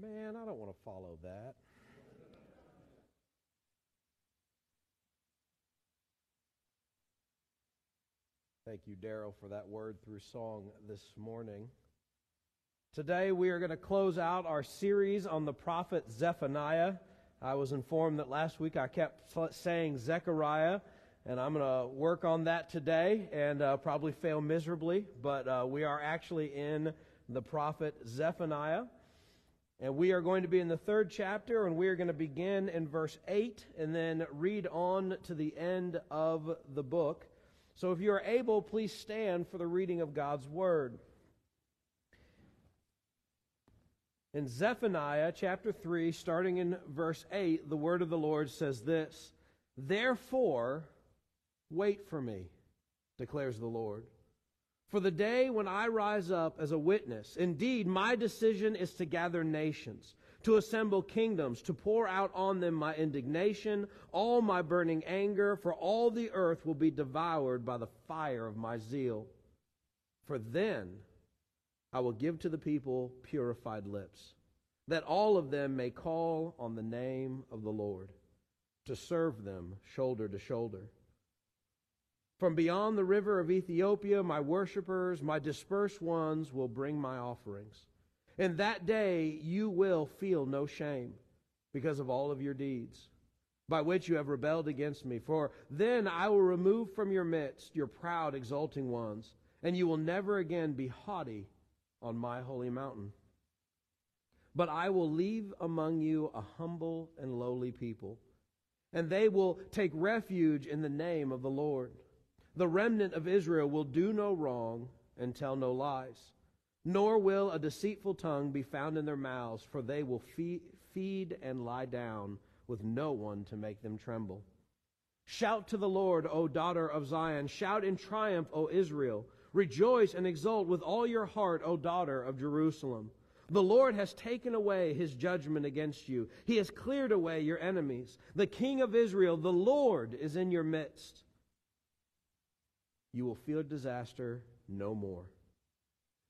Man, I don't want to follow that. Thank you, Daryl, for that word through song this morning. Today we are going to close out our series on the prophet Zephaniah. I was informed that last week I kept saying Zechariah, and I'm going to work on that today and uh, probably fail miserably, but uh, we are actually in the prophet Zephaniah. And we are going to be in the third chapter, and we are going to begin in verse 8 and then read on to the end of the book. So if you are able, please stand for the reading of God's word. In Zephaniah chapter 3, starting in verse 8, the word of the Lord says this Therefore, wait for me, declares the Lord. For the day when I rise up as a witness, indeed, my decision is to gather nations, to assemble kingdoms, to pour out on them my indignation, all my burning anger, for all the earth will be devoured by the fire of my zeal. For then I will give to the people purified lips, that all of them may call on the name of the Lord, to serve them shoulder to shoulder. From beyond the river of Ethiopia, my worshippers, my dispersed ones, will bring my offerings. In that day you will feel no shame because of all of your deeds, by which you have rebelled against me. For then I will remove from your midst your proud, exulting ones, and you will never again be haughty on my holy mountain. But I will leave among you a humble and lowly people, and they will take refuge in the name of the Lord. The remnant of Israel will do no wrong and tell no lies, nor will a deceitful tongue be found in their mouths, for they will feed and lie down with no one to make them tremble. Shout to the Lord, O daughter of Zion. Shout in triumph, O Israel. Rejoice and exult with all your heart, O daughter of Jerusalem. The Lord has taken away his judgment against you. He has cleared away your enemies. The King of Israel, the Lord, is in your midst. You will fear disaster no more.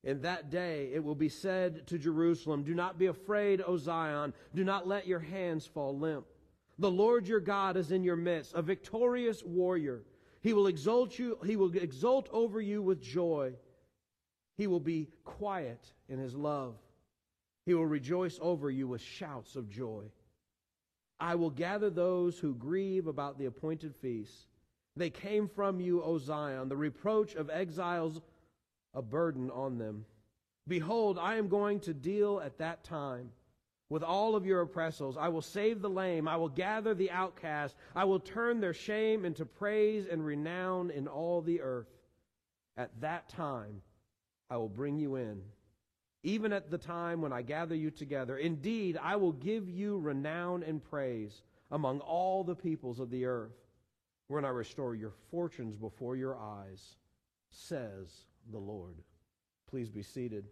In that day it will be said to Jerusalem, Do not be afraid, O Zion. Do not let your hands fall limp. The Lord your God is in your midst, a victorious warrior. He will exalt you, he will exult over you with joy. He will be quiet in his love. He will rejoice over you with shouts of joy. I will gather those who grieve about the appointed feast. They came from you, O Zion, the reproach of exiles a burden on them. Behold, I am going to deal at that time with all of your oppressors. I will save the lame. I will gather the outcast. I will turn their shame into praise and renown in all the earth. At that time, I will bring you in, even at the time when I gather you together. Indeed, I will give you renown and praise among all the peoples of the earth when I restore your fortunes before your eyes, says the Lord. Please be seated.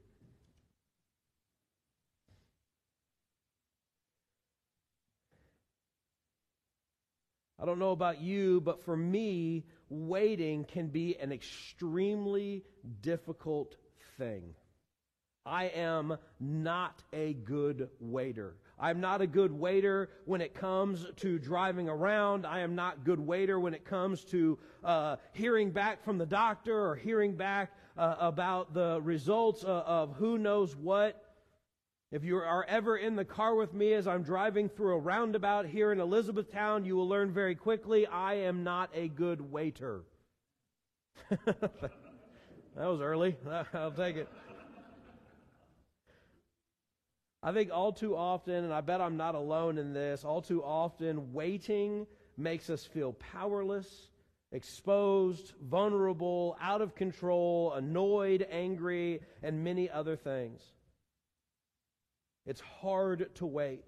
I don't know about you, but for me, waiting can be an extremely difficult thing. I am not a good waiter. I'm not a good waiter when it comes to driving around. I am not good waiter when it comes to uh, hearing back from the doctor or hearing back uh, about the results of, of who knows what. If you are ever in the car with me as I'm driving through a roundabout here in Elizabethtown, you will learn very quickly I am not a good waiter. that was early. I'll take it. I think all too often, and I bet I'm not alone in this, all too often, waiting makes us feel powerless, exposed, vulnerable, out of control, annoyed, angry, and many other things. It's hard to wait.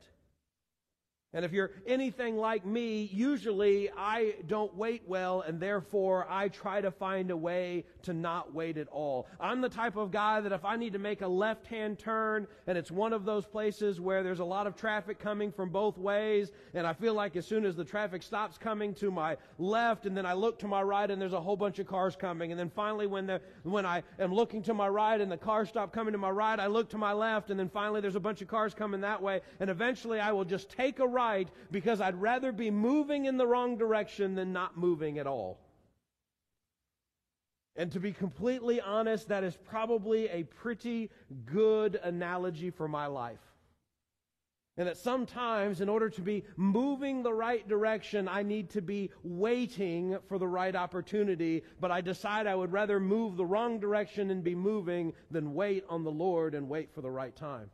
And if you're anything like me, usually I don't wait well, and therefore I try to find a way to not wait at all. I'm the type of guy that if I need to make a left hand turn, and it's one of those places where there's a lot of traffic coming from both ways, and I feel like as soon as the traffic stops coming to my left, and then I look to my right, and there's a whole bunch of cars coming, and then finally when, the, when I am looking to my right, and the cars stop coming to my right, I look to my left, and then finally there's a bunch of cars coming that way, and eventually I will just take a right because I'd rather be moving in the wrong direction than not moving at all. And to be completely honest, that is probably a pretty good analogy for my life. And that sometimes, in order to be moving the right direction, I need to be waiting for the right opportunity. But I decide I would rather move the wrong direction and be moving than wait on the Lord and wait for the right time.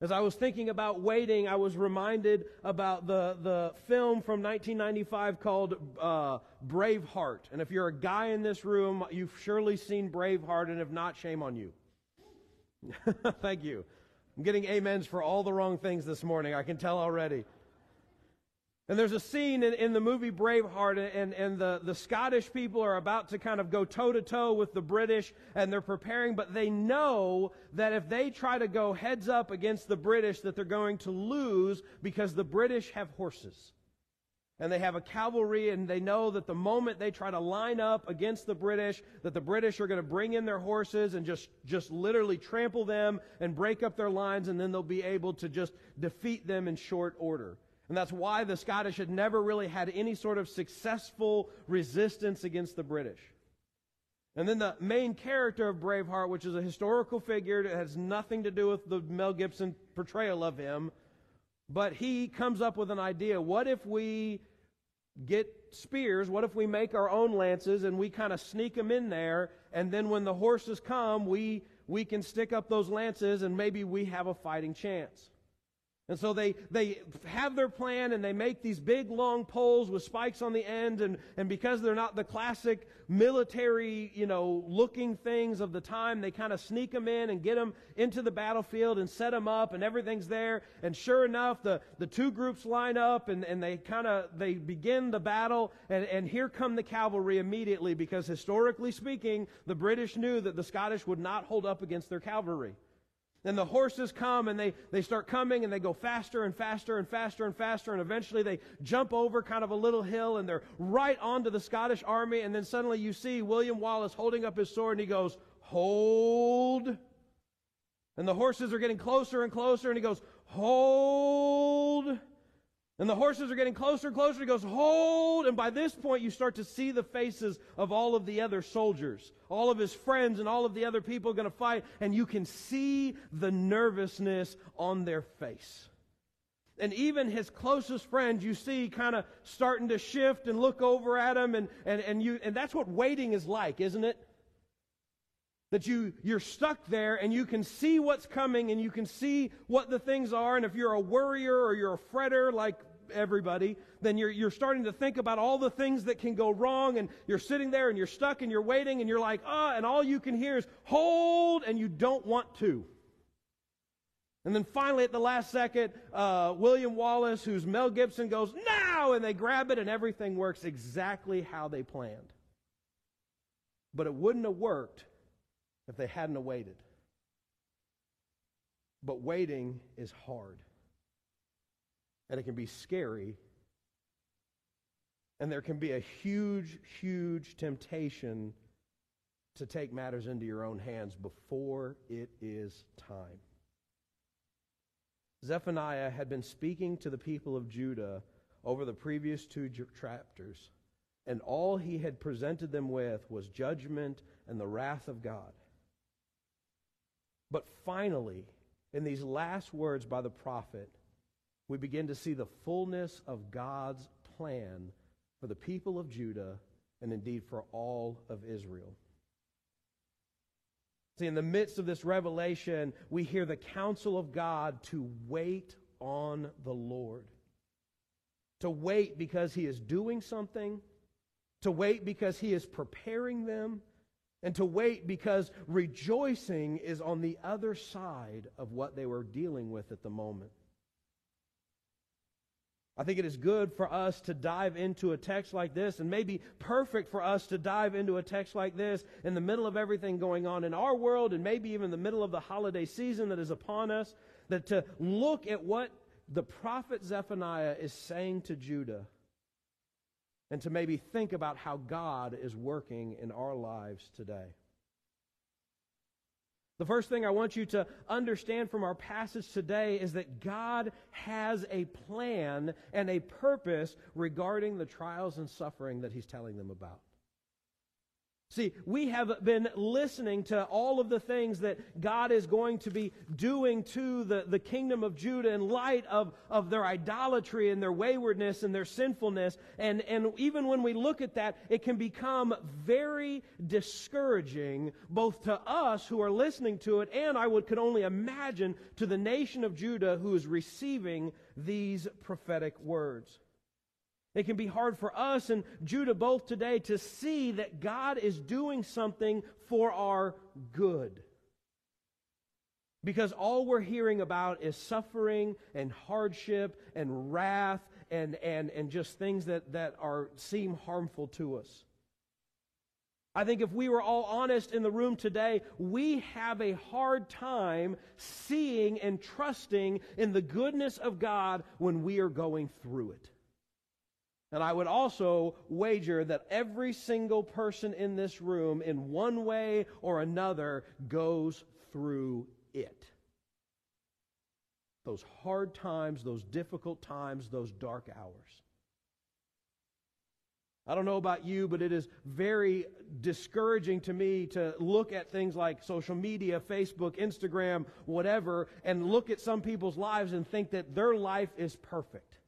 As I was thinking about waiting, I was reminded about the, the film from 1995 called uh, Braveheart. And if you're a guy in this room, you've surely seen Braveheart, and if not, shame on you. Thank you. I'm getting amens for all the wrong things this morning, I can tell already. And there's a scene in, in the movie Braveheart, and, and the, the Scottish people are about to kind of go toe to toe with the British, and they're preparing, but they know that if they try to go heads up against the British, that they're going to lose because the British have horses. And they have a cavalry, and they know that the moment they try to line up against the British, that the British are going to bring in their horses and just, just literally trample them and break up their lines, and then they'll be able to just defeat them in short order. And that's why the Scottish had never really had any sort of successful resistance against the British. And then the main character of Braveheart, which is a historical figure, it has nothing to do with the Mel Gibson portrayal of him, but he comes up with an idea. What if we get spears? What if we make our own lances and we kind of sneak them in there, and then when the horses come, we, we can stick up those lances and maybe we have a fighting chance. And so they, they have their plan and they make these big long poles with spikes on the end and, and because they're not the classic military, you know, looking things of the time, they kind of sneak them in and get them into the battlefield and set them up and everything's there. And sure enough, the, the two groups line up and, and they kind of, they begin the battle and, and here come the cavalry immediately because historically speaking, the British knew that the Scottish would not hold up against their cavalry. And the horses come and they, they start coming and they go faster and faster and faster and faster and eventually they jump over kind of a little hill and they're right onto the Scottish army and then suddenly you see William Wallace holding up his sword and he goes, hold. And the horses are getting closer and closer and he goes, hold. And the horses are getting closer and closer. He goes, hold. And by this point, you start to see the faces of all of the other soldiers, all of his friends and all of the other people going to fight. And you can see the nervousness on their face. And even his closest friends, you see kind of starting to shift and look over at him. And, and, and, you, and that's what waiting is like, isn't it? That you, you're stuck there and you can see what's coming and you can see what the things are. And if you're a worrier or you're a fretter like everybody, then you're, you're starting to think about all the things that can go wrong, and you're sitting there and you're stuck and you're waiting, and you're like, ah, and all you can hear is hold, and you don't want to. And then finally, at the last second, uh, William Wallace, who's Mel Gibson, goes, now! And they grab it, and everything works exactly how they planned. But it wouldn't have worked if they hadn't waited. But waiting is hard and it can be scary. And there can be a huge, huge temptation to take matters into your own hands before it is time. Zephaniah had been speaking to the people of Judah over the previous two chapters, and all he had presented them with was judgment and the wrath of God. But finally, in these last words by the prophet, we begin to see the fullness of God's plan for the people of Judah and indeed for all of Israel. See, in the midst of this revelation, we hear the counsel of God to wait on the Lord. To wait because He is doing something, to wait because He is preparing them, and to wait because rejoicing is on the other side of what they were dealing with at the moment. I think it is good for us to dive into a text like this, and maybe perfect for us to dive into a text like this in the middle of everything going on in our world, and maybe even the middle of the holiday season that is upon us, that to look at what the prophet Zephaniah is saying to Judah, and to maybe think about how God is working in our lives today. The first thing I want you to understand from our passage today is that God has a plan and a purpose regarding the trials and suffering that He's telling them about. See, we have been listening to all of the things that God is going to be doing to the, the kingdom of Judah in light of, of their idolatry and their waywardness and their sinfulness. And, and even when we look at that, it can become very discouraging, both to us who are listening to it, and I would could only imagine to the nation of Judah who is receiving these prophetic words. It can be hard for us and Judah both today to see that God is doing something for our good. Because all we're hearing about is suffering and hardship and wrath and, and, and just things that, that are, seem harmful to us. I think if we were all honest in the room today, we have a hard time seeing and trusting in the goodness of God when we are going through it. And I would also wager that every single person in this room, in one way or another, goes through it. Those hard times, those difficult times, those dark hours. I don't know about you, but it is very discouraging to me to look at things like social media, Facebook, Instagram, whatever, and look at some people's lives and think that their life is perfect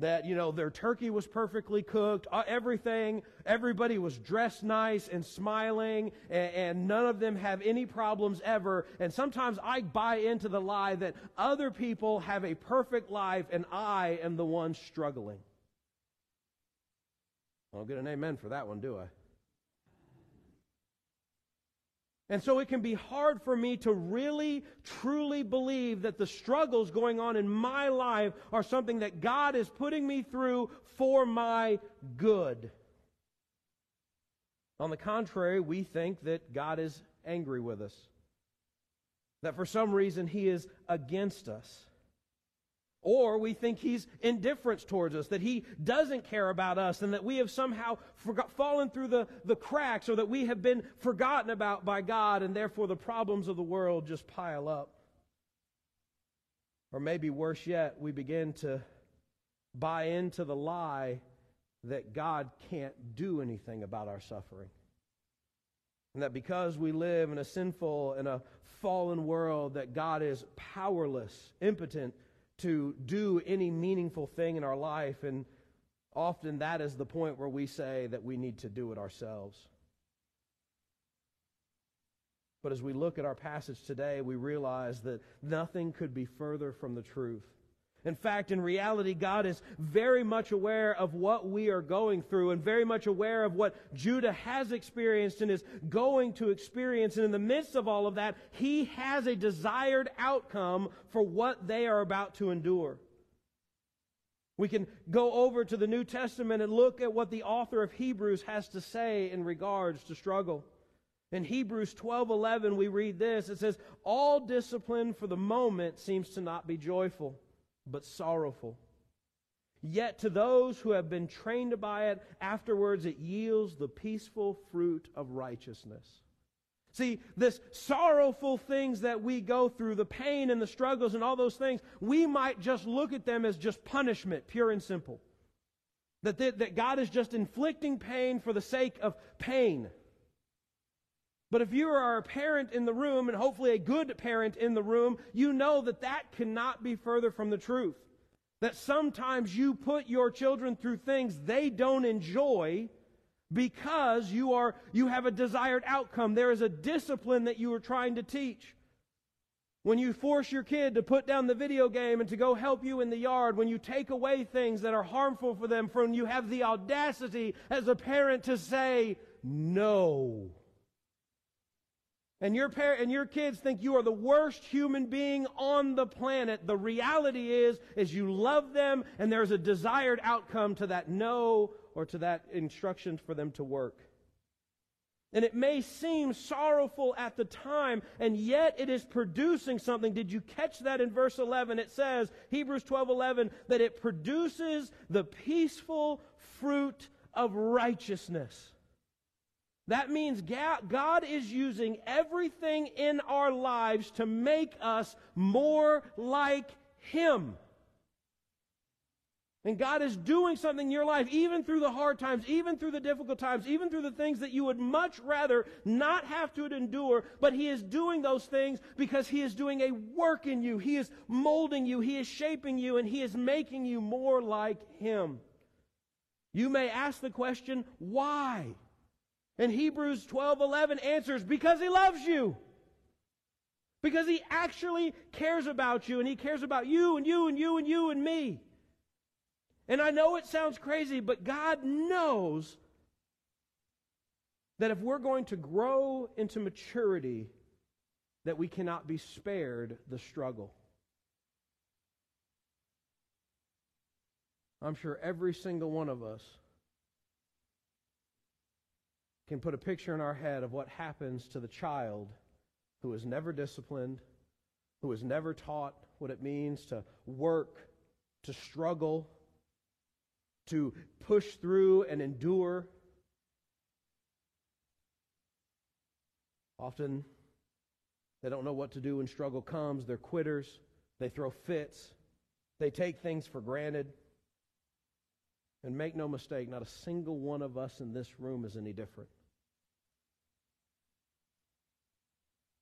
that you know their turkey was perfectly cooked uh, everything everybody was dressed nice and smiling and, and, none of them have any problems ever. And sometimes i buy into the lie that other people have a perfect life and i am the one struggling. I don't get an amen for that one do i and so it can be hard for me to really, truly believe that the struggles going on in my life are something that God is putting me through for my good. On the contrary, we think that God is angry with us. That for some reason He is against us. Or we think he's indifferent towards us, that he doesn't care about us, and that we have somehow forgot, fallen through the, the cracks, or that we have been forgotten about by God, and therefore the problems of the world just pile up. Or maybe worse yet, we begin to buy into the lie that God can't do anything about our suffering. And that because we live in a sinful and a fallen world, that God is powerless, impotent, to do any meaningful thing in our life. And often that is the point where we say that we need to do it ourselves. But as we look at our passage today, we realize that nothing could be further from the truth. In fact, in reality, God is very much aware of what we are going through and very much aware of what Judah has experienced and is going to experience. And in the midst of all of that, He has a desired outcome for what they are about to endure. We can go over to the New Testament and look at what the author of Hebrews has to say in regards to struggle. In Hebrews 12:11 we read this it says all discipline for the moment seems to not be joyful but sorrowful. Yet to those who have been trained by it, afterwards it yields the peaceful fruit of righteousness. See, this sorrowful things that we go through, the pain and the struggles and all those things, we might just look at them as just punishment, pure and simple. That, that God is just inflicting pain for the sake of pain. But if you are a parent in the room, and hopefully a good parent in the room, you know that that cannot be further from the truth. That sometimes you put your children through things they don't enjoy because you are you have a desired outcome. There is a discipline that you are trying to teach. When you force your kid to put down the video game and to go help you in the yard, when you take away things that are harmful for them, from you have the audacity as a parent to say no. And your parent and your kids think you are the worst human being on the planet, the reality is is you love them and there's a desired outcome to that no or to that instruction for them to work. And it may seem sorrowful at the time, and yet it is producing something. Did you catch that in verse 11? It says, Hebrews 12 11, that it produces the peaceful fruit of righteousness. That means God is using everything in our lives to make us more like Him. And God is doing something in your life, even through the hard times, even through the difficult times, even through the things that you would much rather not have to endure. But He is doing those things because He is doing a work in you. He is molding you. He is shaping you, and He is making you more like Him. You may ask the question, why? And Hebrews 12 11 answers, because He loves you. Because He actually cares about you, and He cares about you, and you, and you, and you, and me. And I know it sounds crazy, but God knows that if we're going to grow into maturity, that we cannot be spared the struggle. I'm sure every single one of us can put a picture in our head of what happens to the child who is never disciplined, who is never taught what it means to work, to struggle, to push through and endure. Often, they don't know what to do when struggle comes. They're quitters. They throw fits. They take things for granted. And make no mistake, not a single one of us in this room is any different.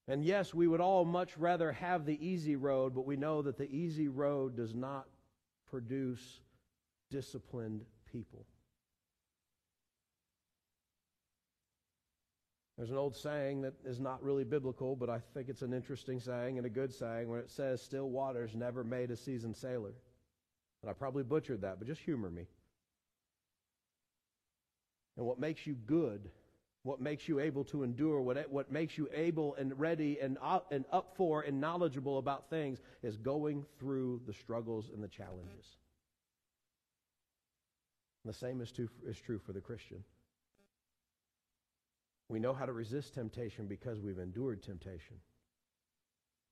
And yes, we would all much rather have the easy road, but we know that the easy road does not produce disciplined people. There's an old saying that is not really biblical, but I think it's an interesting saying and a good saying when it says, Still waters never made a seasoned sailor. And I probably butchered that, but just humor me. And what makes you good, what makes you able to endure, what, what makes you able and ready and up, and up for and knowledgeable about things is going through the struggles and the challenges. The same is true, is true for the Christian. We know how to resist temptation because we've endured temptation.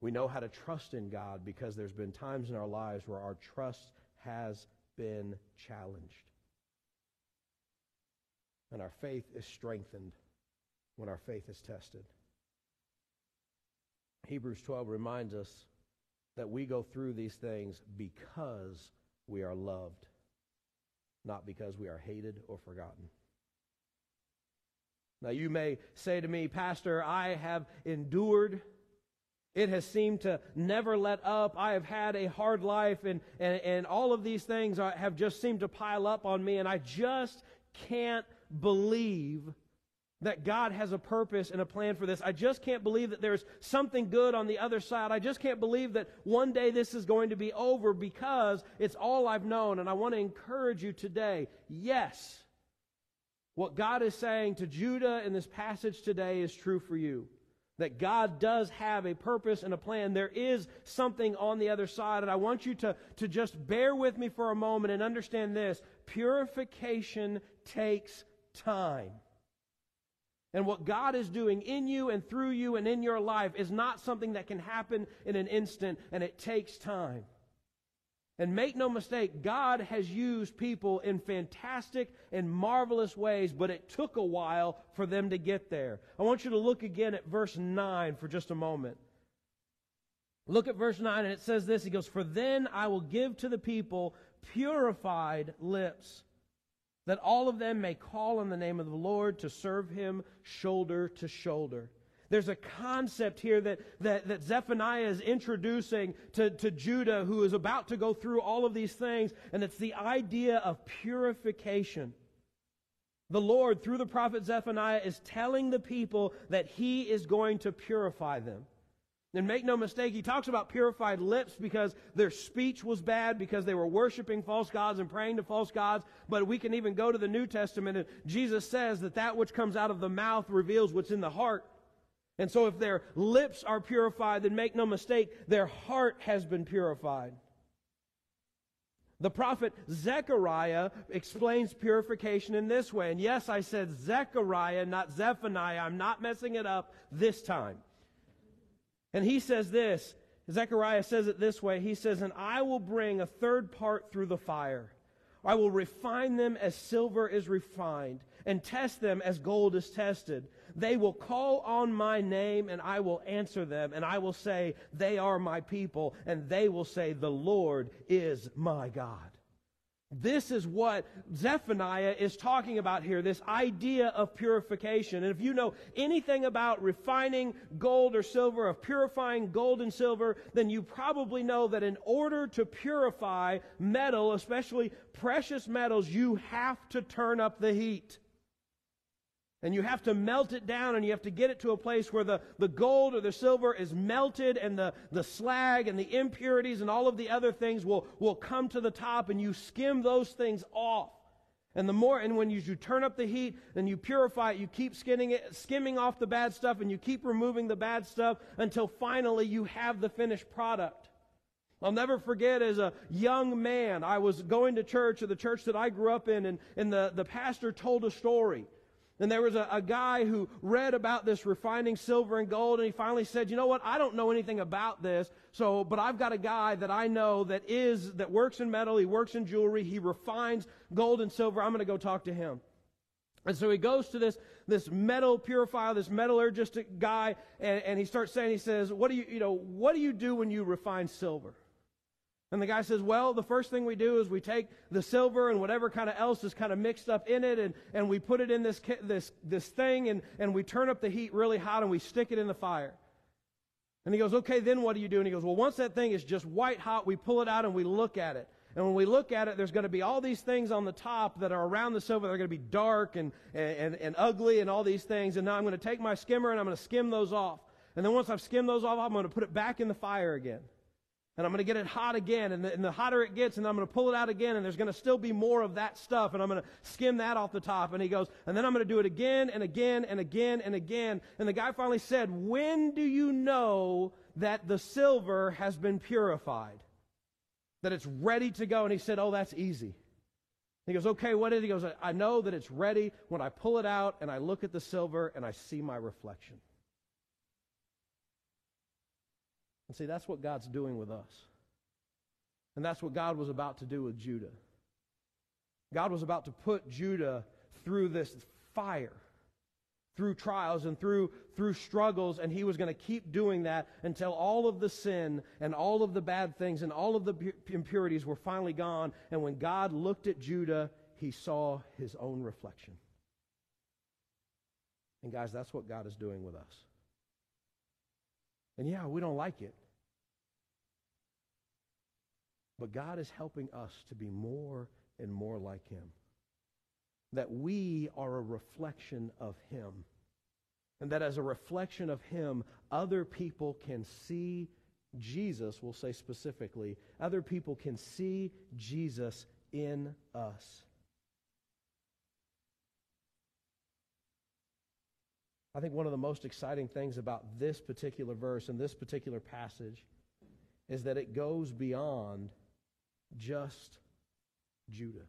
We know how to trust in God because there's been times in our lives where our trust has been challenged. And our faith is strengthened when our faith is tested. Hebrews 12 reminds us that we go through these things because we are loved not because we are hated or forgotten. Now, you may say to me, Pastor, I have endured. It has seemed to never let up. I have had a hard life, and, and, and all of these things have just seemed to pile up on me, and I just can't believe that God has a purpose and a plan for this. I just can't believe that there's something good on the other side. I just can't believe that one day this is going to be over because it's all I've known. And I want to encourage you today yes, what God is saying to Judah in this passage today is true for you. That God does have a purpose and a plan. There is something on the other side. And I want you to, to just bear with me for a moment and understand this. Purification takes time. And what God is doing in you and through you and in your life is not something that can happen in an instant, and it takes time. And make no mistake, God has used people in fantastic and marvelous ways, but it took a while for them to get there. I want you to look again at verse 9 for just a moment. Look at verse 9, and it says this He goes, For then I will give to the people purified lips that all of them may call on the name of the Lord to serve him shoulder to shoulder. There's a concept here that, that, that Zephaniah is introducing to, to Judah, who is about to go through all of these things, and it's the idea of purification. The Lord, through the prophet Zephaniah, is telling the people that he is going to purify them. And make no mistake, he talks about purified lips because their speech was bad, because they were worshiping false gods and praying to false gods. But we can even go to the New Testament, and Jesus says that that which comes out of the mouth reveals what's in the heart. And so if their lips are purified, then make no mistake, their heart has been purified. The prophet Zechariah explains purification in this way. And yes, I said Zechariah, not Zephaniah. I'm not messing it up this time. And he says this Zechariah says it this way. He says, And I will bring a third part through the fire. I will refine them as silver is refined, and test them as gold is tested. They will call on my name, and I will answer them, and I will say, They are my people, and they will say, The Lord is my God. This is what Zephaniah is talking about here, this idea of purification. And if you know anything about refining gold or silver, of purifying gold and silver, then you probably know that in order to purify metal, especially precious metals, you have to turn up the heat. And you have to melt it down and you have to get it to a place where the, the gold or the silver is melted and the, the slag and the impurities and all of the other things will, will come to the top and you skim those things off. And the more, and when you, you turn up the heat and you purify it, you keep skimming it, skimming off the bad stuff and you keep removing the bad stuff until finally you have the finished product. I'll never forget as a young man, I was going to church, or the church that I grew up in, and, and the, the pastor told a story. And there was a, a, guy who read about this refining silver and gold, and he finally said, "You know what? I don't know anything about this. So, but I've got a guy that I know that is that works in metal. He works in jewelry. He refines gold and silver. I'm going to go talk to him." And so he goes to this this metal purifier, this metallurgistic guy, and, and he starts saying, he says, "What do you you know? What do you do when you refine silver?" And the guy says, Well, the first thing we do is we take the silver and whatever kind of else is kind of mixed up in it, and, and we put it in this, this, this thing, and, and we turn up the heat really hot, and we stick it in the fire. And he goes, Okay, then what do you do? And he goes, Well, once that thing is just white hot, we pull it out and we look at it. And when we look at it, there's going to be all these things on the top that are around the silver. They're going to be dark and, and, and ugly and all these things. And now I'm going to take my skimmer and I'm going to skim those off. And then once I've skimmed those off, I'm going to put it back in the fire again and I'm going to get it hot again, and the, and the, hotter it gets, and I'm going to pull it out again, and there's going to still be more of that stuff, and I'm going to skim that off the top. And he goes, and then I'm going to do it again and again and again and again. And the guy finally said, When do you know that the silver has been purified? That it's ready to go? And he said, Oh, that's easy. He goes, Okay, what is it? He goes, I know that it's ready when I pull it out and I look at the silver and I see my reflection. And see, that's what God's doing with us. And that's what God was about to do with Judah. God was about to put Judah through this fire, through trials and through, through struggles, and he was going to keep doing that until all of the sin and all of the bad things and all of the impurities were finally gone. And when God looked at Judah, he saw his own reflection. And guys, that's what God is doing with us. And yeah, we don't like it. But God is helping us to be more and more like Him. That we are a reflection of Him. And that as a reflection of Him, other people can see Jesus, we'll say specifically, other people can see Jesus in us. I think one of the most exciting things about this particular verse and this particular passage is that it goes beyond just Judah.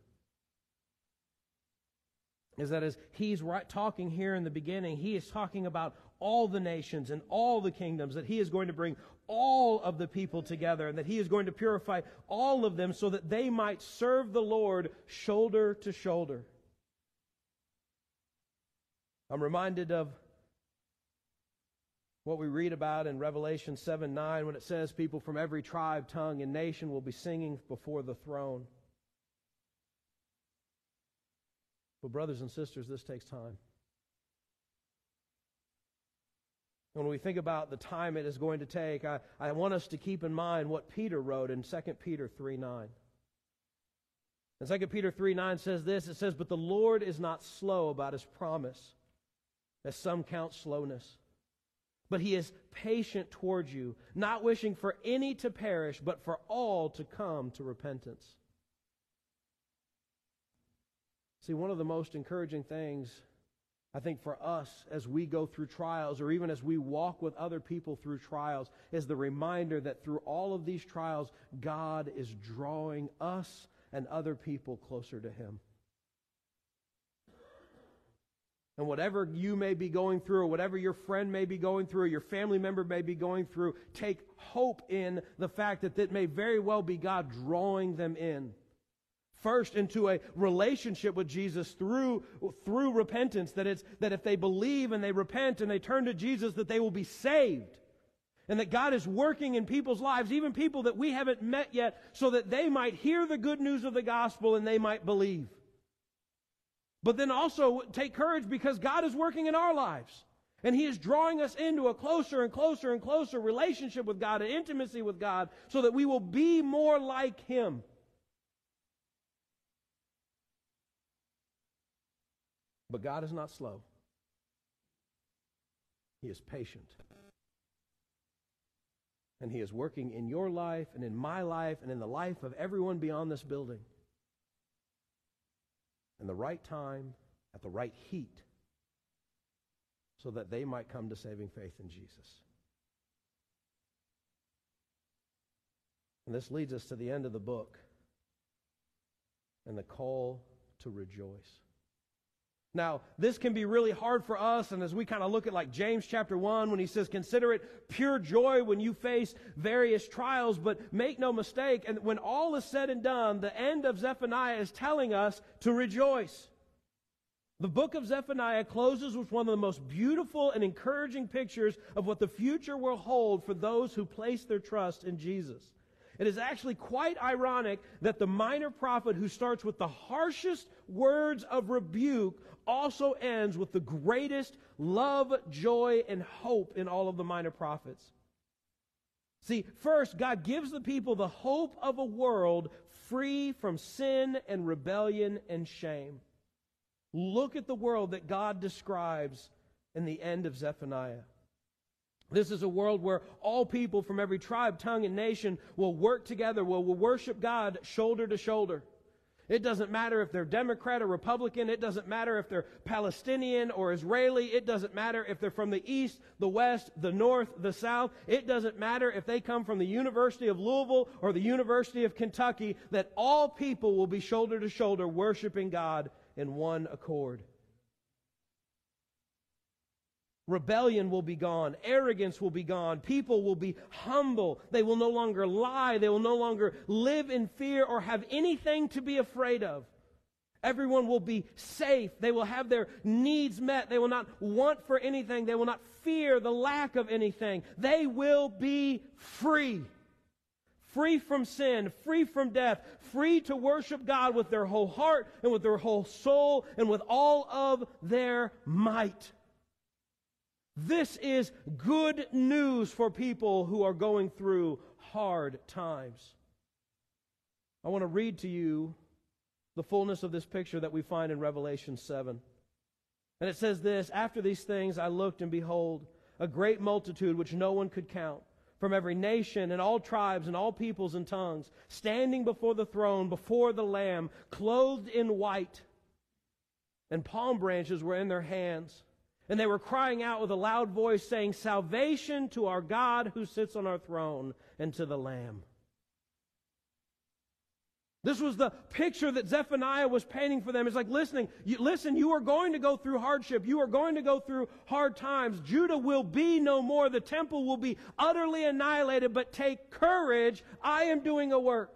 Is that as he's right, talking here in the beginning, he is talking about all the nations and all the kingdoms, that he is going to bring all of the people together, and that he is going to purify all of them so that they might serve the Lord shoulder to shoulder. I'm reminded of what we read about in Revelation 7 9 when it says people from every tribe, tongue, and nation will be singing before the throne. But, brothers and sisters, this takes time. When we think about the time it is going to take, I, I want us to keep in mind what Peter wrote in 2 Peter 3 9. And 2 Peter 3 9 says this it says, But the Lord is not slow about his promise, as some count slowness but he is patient towards you, not wishing for any to perish, but for all to come to repentance. See, one of the most encouraging things I think for us, as we go through trials, or even as we walk with other people through trials, is the reminder that through all of these trials, God is drawing us and other people closer to Him. And whatever you may be going through, or whatever your friend may be going through, or your family member may be going through, take hope in the fact that that may very well be God drawing them in. First, into a relationship with Jesus through, through repentance, that it's, that if they believe and they repent and they turn to Jesus, that they will be saved. And that God is working in people's lives, even people that we haven't met yet, so that they might hear the good news of the gospel and they might believe. But then also take courage because God is working in our lives. And He is drawing us into a closer and closer and closer relationship with God, an intimacy with God, so that we will be more like Him. But God is not slow. He is patient. And He is working in your life and in my life and in the life of everyone beyond this building in the right time, at the right heat, so that they might come to saving faith in Jesus. And this leads us to the end of the book and the call to rejoice. Now, this can be really hard for us, and as we kind of look at like James chapter 1, when he says, Consider it pure joy when you face various trials, but make no mistake, and when all is said and done, the end of Zephaniah is telling us to rejoice. The book of Zephaniah closes with one of the most beautiful and encouraging pictures of what the future will hold for those who place their trust in Jesus. It is actually quite ironic that the minor prophet who starts with the harshest words of rebuke also ends with the greatest love, joy, and hope in all of the minor prophets. See, first, God gives the people the hope of a world free from sin and rebellion and shame. Look at the world that God describes in the end of Zephaniah. This is a world where all people from every tribe, tongue, and nation will work together, will, will worship God shoulder to shoulder. It doesn't matter if they're Democrat or Republican. It doesn't matter if they're Palestinian or Israeli. It doesn't matter if they're from the East, the West, the North, the South. It doesn't matter if they come from the University of Louisville or the University of Kentucky, that all people will be shoulder to shoulder worshiping God in one accord. Rebellion will be gone. Arrogance will be gone. People will be humble. They will no longer lie. They will no longer live in fear or have anything to be afraid of. Everyone will be safe. They will have their needs met. They will not want for anything. They will not fear the lack of anything. They will be free. Free from sin, free from death, free to worship God with their whole heart and with their whole soul and with all of their might. This is good news for people who are going through hard times. I want to read to you the fullness of this picture that we find in Revelation 7. And it says this After these things I looked, and behold, a great multitude which no one could count, from every nation and all tribes and all peoples and tongues, standing before the throne, before the Lamb, clothed in white, and palm branches were in their hands. And they were crying out with a loud voice, saying, Salvation to our God who sits on our throne and to the Lamb. This was the picture that Zephaniah was painting for them. It's like listening, you, listen, you are going to go through hardship. You are going to go through hard times. Judah will be no more. The temple will be utterly annihilated, but take courage. I am doing a work.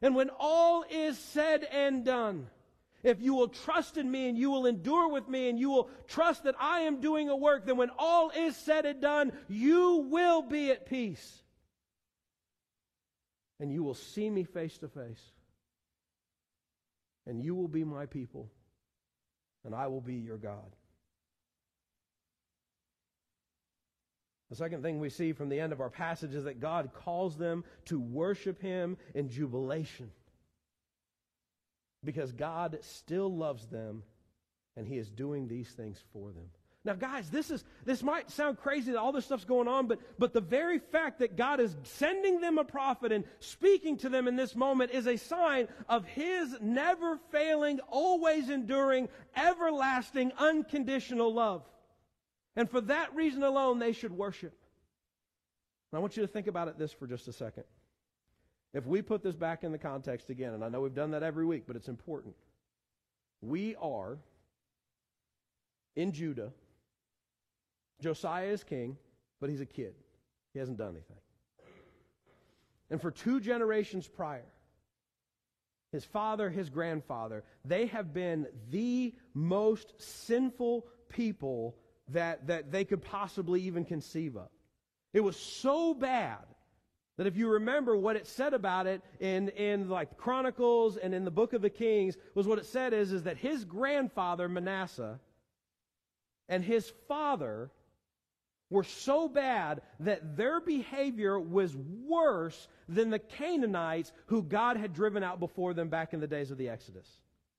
And when all is said and done, if you will trust in me and you will endure with me and you will trust that I am doing a work, then when all is said and done, you will be at peace. And you will see me face to face. And you will be my people. And I will be your God. The second thing we see from the end of our passage is that God calls them to worship Him in jubilation because God still loves them and He is doing these things for them. Now, guys, this is this might sound crazy that all this stuff's going on, but but the very fact that God is sending them a prophet and speaking to them in this moment is a sign of his never failing, always enduring, everlasting, unconditional love. And for that reason alone, they should worship. And I want you to think about it this for just a second. If we put this back in the context again, and I know we've done that every week, but it's important. We are in Judah Josiah is king, but he's a kid. He hasn't done anything. And for two generations prior, his father, his grandfather, they have been the most sinful people that, that they could possibly even conceive of. It was so bad that if you remember what it said about it in, in like Chronicles and in the book of the Kings, was what it said is, is that his grandfather, Manasseh, and his father, were so bad that their behavior was worse than the Canaanites who God had driven out before them back in the days of the Exodus,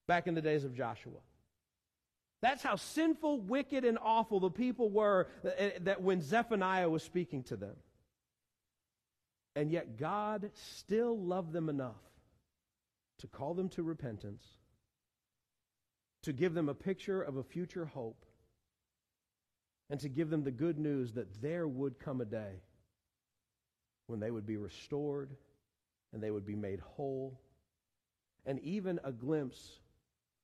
back in the days of Joshua. That's how sinful, wicked, and awful the people were uh, that when Zephaniah was speaking to them. And yet God still loved them enough to call them to repentance, to give them a picture of a future hope, and to give them the good news that there would come a day when they would be restored and they would be made whole, and even a glimpse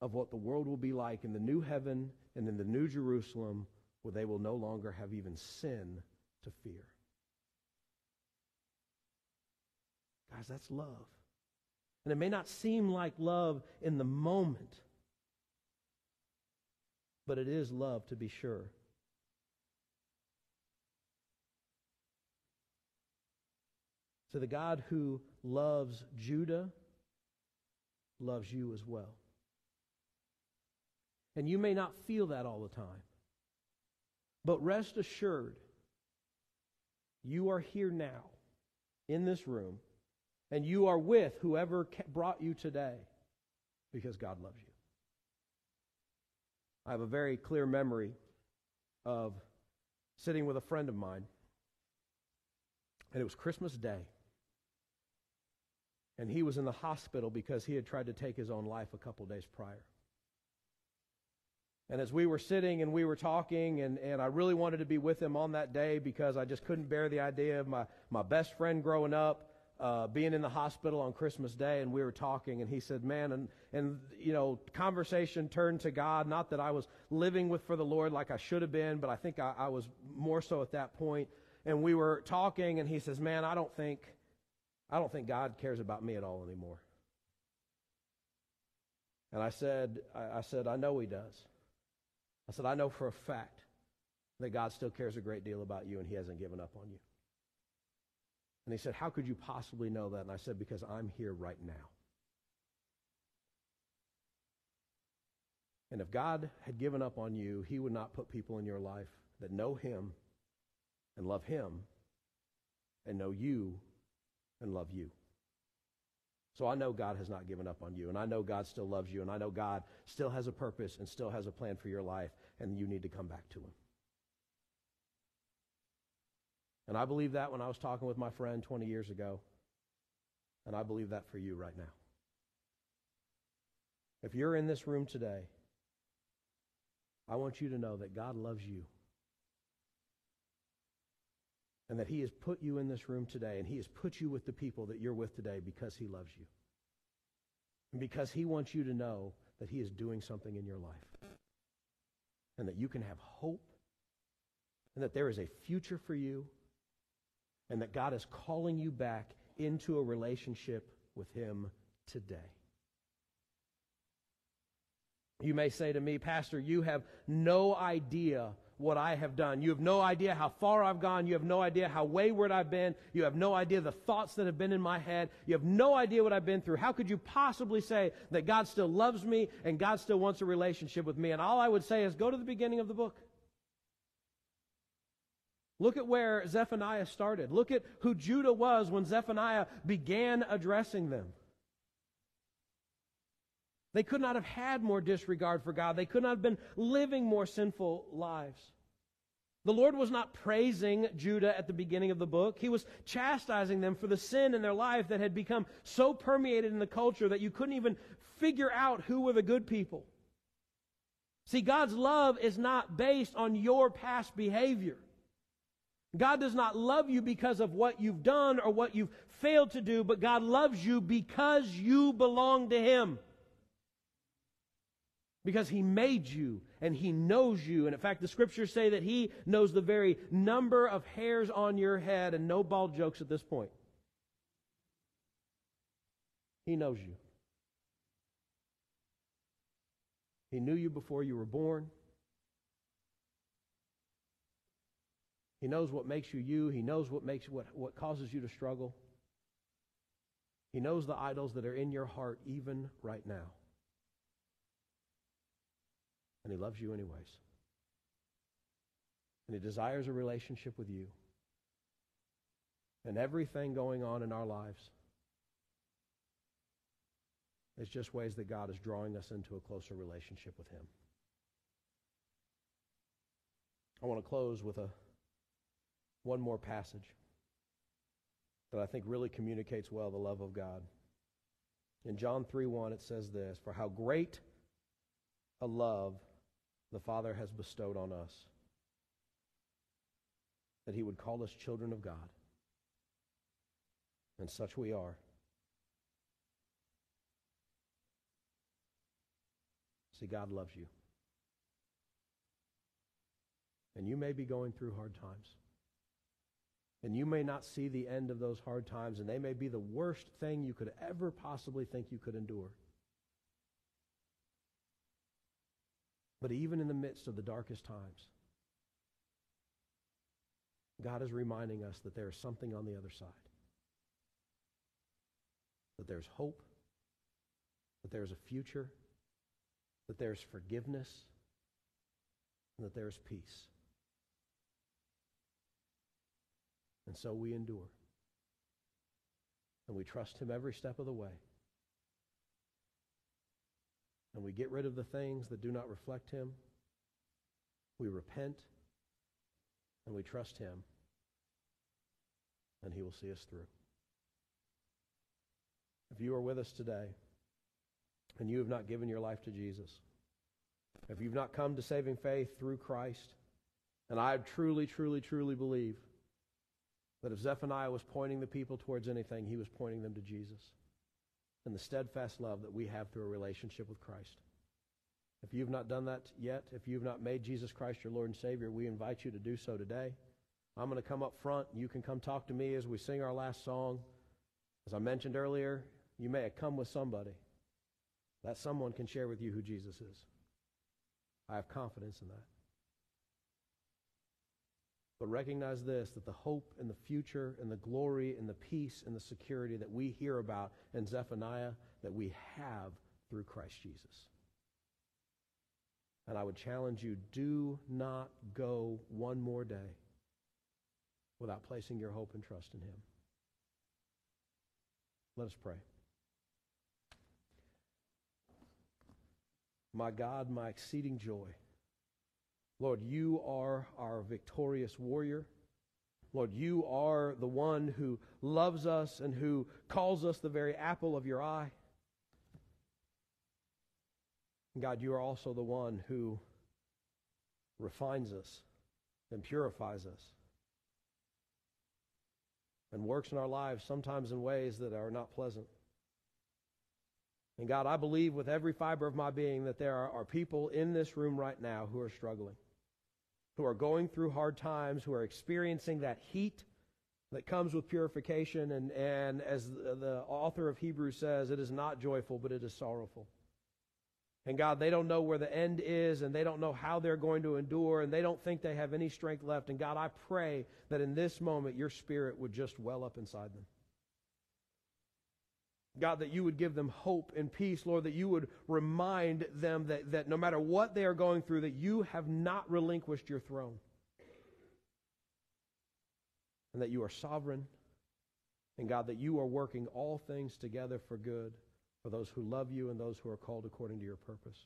of what the world will be like in the new heaven and in the new Jerusalem, where they will no longer have even sin to fear. Guys, that's love. And it may not seem like love in the moment, but it is love to be sure. So the God who loves Judah loves you as well. And you may not feel that all the time. But rest assured, you are here now in this room, and you are with whoever brought you today because God loves you. I have a very clear memory of sitting with a friend of mine, and it was Christmas Day and he was in the hospital because he had tried to take his own life a couple days prior. And as we were sitting and we were talking, and, and I really wanted to be with him on that day because I just couldn't bear the idea of my, my best friend growing up uh, being in the hospital on Christmas Day, and we were talking, and he said, "Man," and and you know, conversation turned to God. Not that I was living with for the Lord like I should have been, but I think I, I was more so at that point. And we were talking, and he says, "Man, I don't think I don't think God cares about me at all anymore. And I said, I, I said, I know he does. I said, I know for a fact that God still cares a great deal about you and he hasn't given up on you. And he said, How could you possibly know that? And I said, Because I'm here right now. And if God had given up on you, he would not put people in your life that know him and love him and know you and love you. So I know God has not given up on you, and I know God still loves you, and I know God still has a purpose and still has a plan for your life, and you need to come back to Him. And I believe that when I was talking with my friend 20 years ago, and I believe that for you right now. If you're in this room today, I want you to know that God loves you and that He has put you in this room today, and He has put you with the people that you're with today because He loves you. And because He wants you to know that He is doing something in your life. And that you can have hope, and that there is a future for you, and that God is calling you back into a relationship with Him today. You may say to me, Pastor, you have no idea what I have done. You have no idea how far I've gone. You have no idea how wayward I've been. You have no idea the thoughts that have been in my head. You have no idea what I've been through. How could you possibly say that God still loves me and God still wants a relationship with me? And all I would say is go to the beginning of the book. Look at where Zephaniah started. Look at who Judah was when Zephaniah began addressing them. They could not have had more disregard for God. They could not have been living more sinful lives. The Lord was not praising Judah at the beginning of the book. He was chastising them for the sin in their life that had become so permeated in the culture that you couldn't even figure out who were the good people. See, God's love is not based on your past behavior. God does not love you because of what you've done or what you've failed to do, but God loves you because you belong to Him because he made you and he knows you. And in fact, the scriptures say that he knows the very number of hairs on your head, and no bald jokes at this point. He knows you. He knew you before you were born. He knows what makes you you. He knows what makes what, what causes you to struggle. He knows the idols that are in your heart even right now. And He loves you anyways. And He desires a relationship with you. And everything going on in our lives is just ways that God is drawing us into a closer relationship with Him. I want to close with a one more passage that I think really communicates well the love of God. In John 3 1, it says this For how great a love the Father has bestowed on us. That He would call us children of God. And such we are. See, God loves you. And you may be going through hard times. And you may not see the end of those hard times, and they may be the worst thing you could ever possibly think you could endure. But even in the midst of the darkest times, God is reminding us that there is something on the other side. That there's hope, that there's a future, that there's forgiveness, and that there's peace. And so we endure. And we trust Him every step of the way and we get rid of the things that do not reflect Him. We repent and we trust Him, and He will see us through. If you are with us today and you have not given your life to Jesus, if you've not come to saving faith through Christ, and I truly, truly, truly believe that if Zephaniah was pointing the people towards anything, he was pointing them to Jesus and the steadfast love that we have through a relationship with Christ. If you've not done that yet, if you've not made Jesus Christ your Lord and Savior, we invite you to do so today. I'm going to come up front. You can come talk to me as we sing our last song. As I mentioned earlier, you may have come with somebody. That someone can share with you who Jesus is. I have confidence in that. But recognize this that the hope and the future and the glory and the peace and the security that we hear about in Zephaniah that we have through Christ Jesus. And I would challenge you do not go one more day without placing your hope and trust in Him. Let us pray. My God, my exceeding joy. Lord, you are our victorious warrior. Lord, you are the one who loves us and who calls us the very apple of your eye. God, you are also the one who refines us and purifies us and works in our lives sometimes in ways that are not pleasant. And God, I believe with every fiber of my being that there are, people in this room right now who are struggling who are going through hard times, who are experiencing that heat that comes with purification. And, and as the author of Hebrews says, it is not joyful, but it is sorrowful. And God, they don't know where the end is, and they don't know how they're going to endure, and they don't think they have any strength left. And God, I pray that in this moment your spirit would just well up inside them. God, that you would give them hope and peace, Lord, that you would remind them that, that no matter what they are going through, that you have not relinquished your throne. And that you are sovereign. And God, that you are working all things together for good for those who love you and those who are called according to your purpose.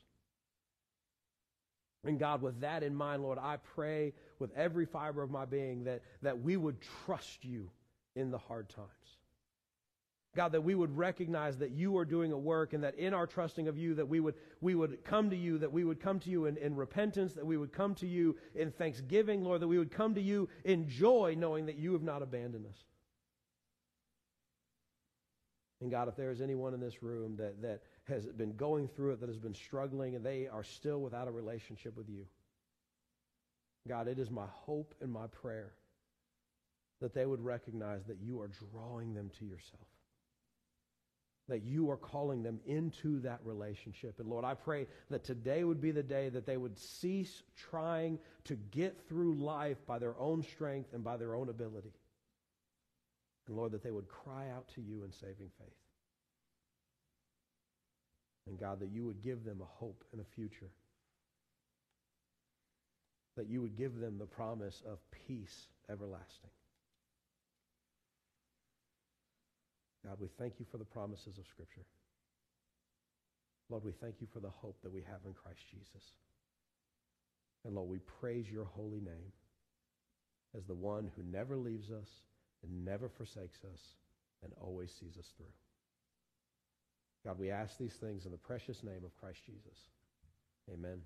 And God, with that in mind, Lord, I pray with every fiber of my being that, that we would trust you in the hard times. God, that we would recognize that you are doing a work and that in our trusting of you, that we would, we would come to you, that we would come to you in, in repentance, that we would come to you in thanksgiving, Lord, that we would come to you in joy, knowing that you have not abandoned us. And God, if there is anyone in this room that, that has been going through it, that has been struggling, and they are still without a relationship with you, God, it is my hope and my prayer that they would recognize that you are drawing them to yourself that you are calling them into that relationship. And Lord, I pray that today would be the day that they would cease trying to get through life by their own strength and by their own ability. And Lord, that they would cry out to you in saving faith. And God, that you would give them a hope and a future. That you would give them the promise of peace everlasting. God, we thank you for the promises of Scripture. Lord, we thank you for the hope that we have in Christ Jesus. And Lord, we praise your holy name as the one who never leaves us and never forsakes us and always sees us through. God, we ask these things in the precious name of Christ Jesus. Amen.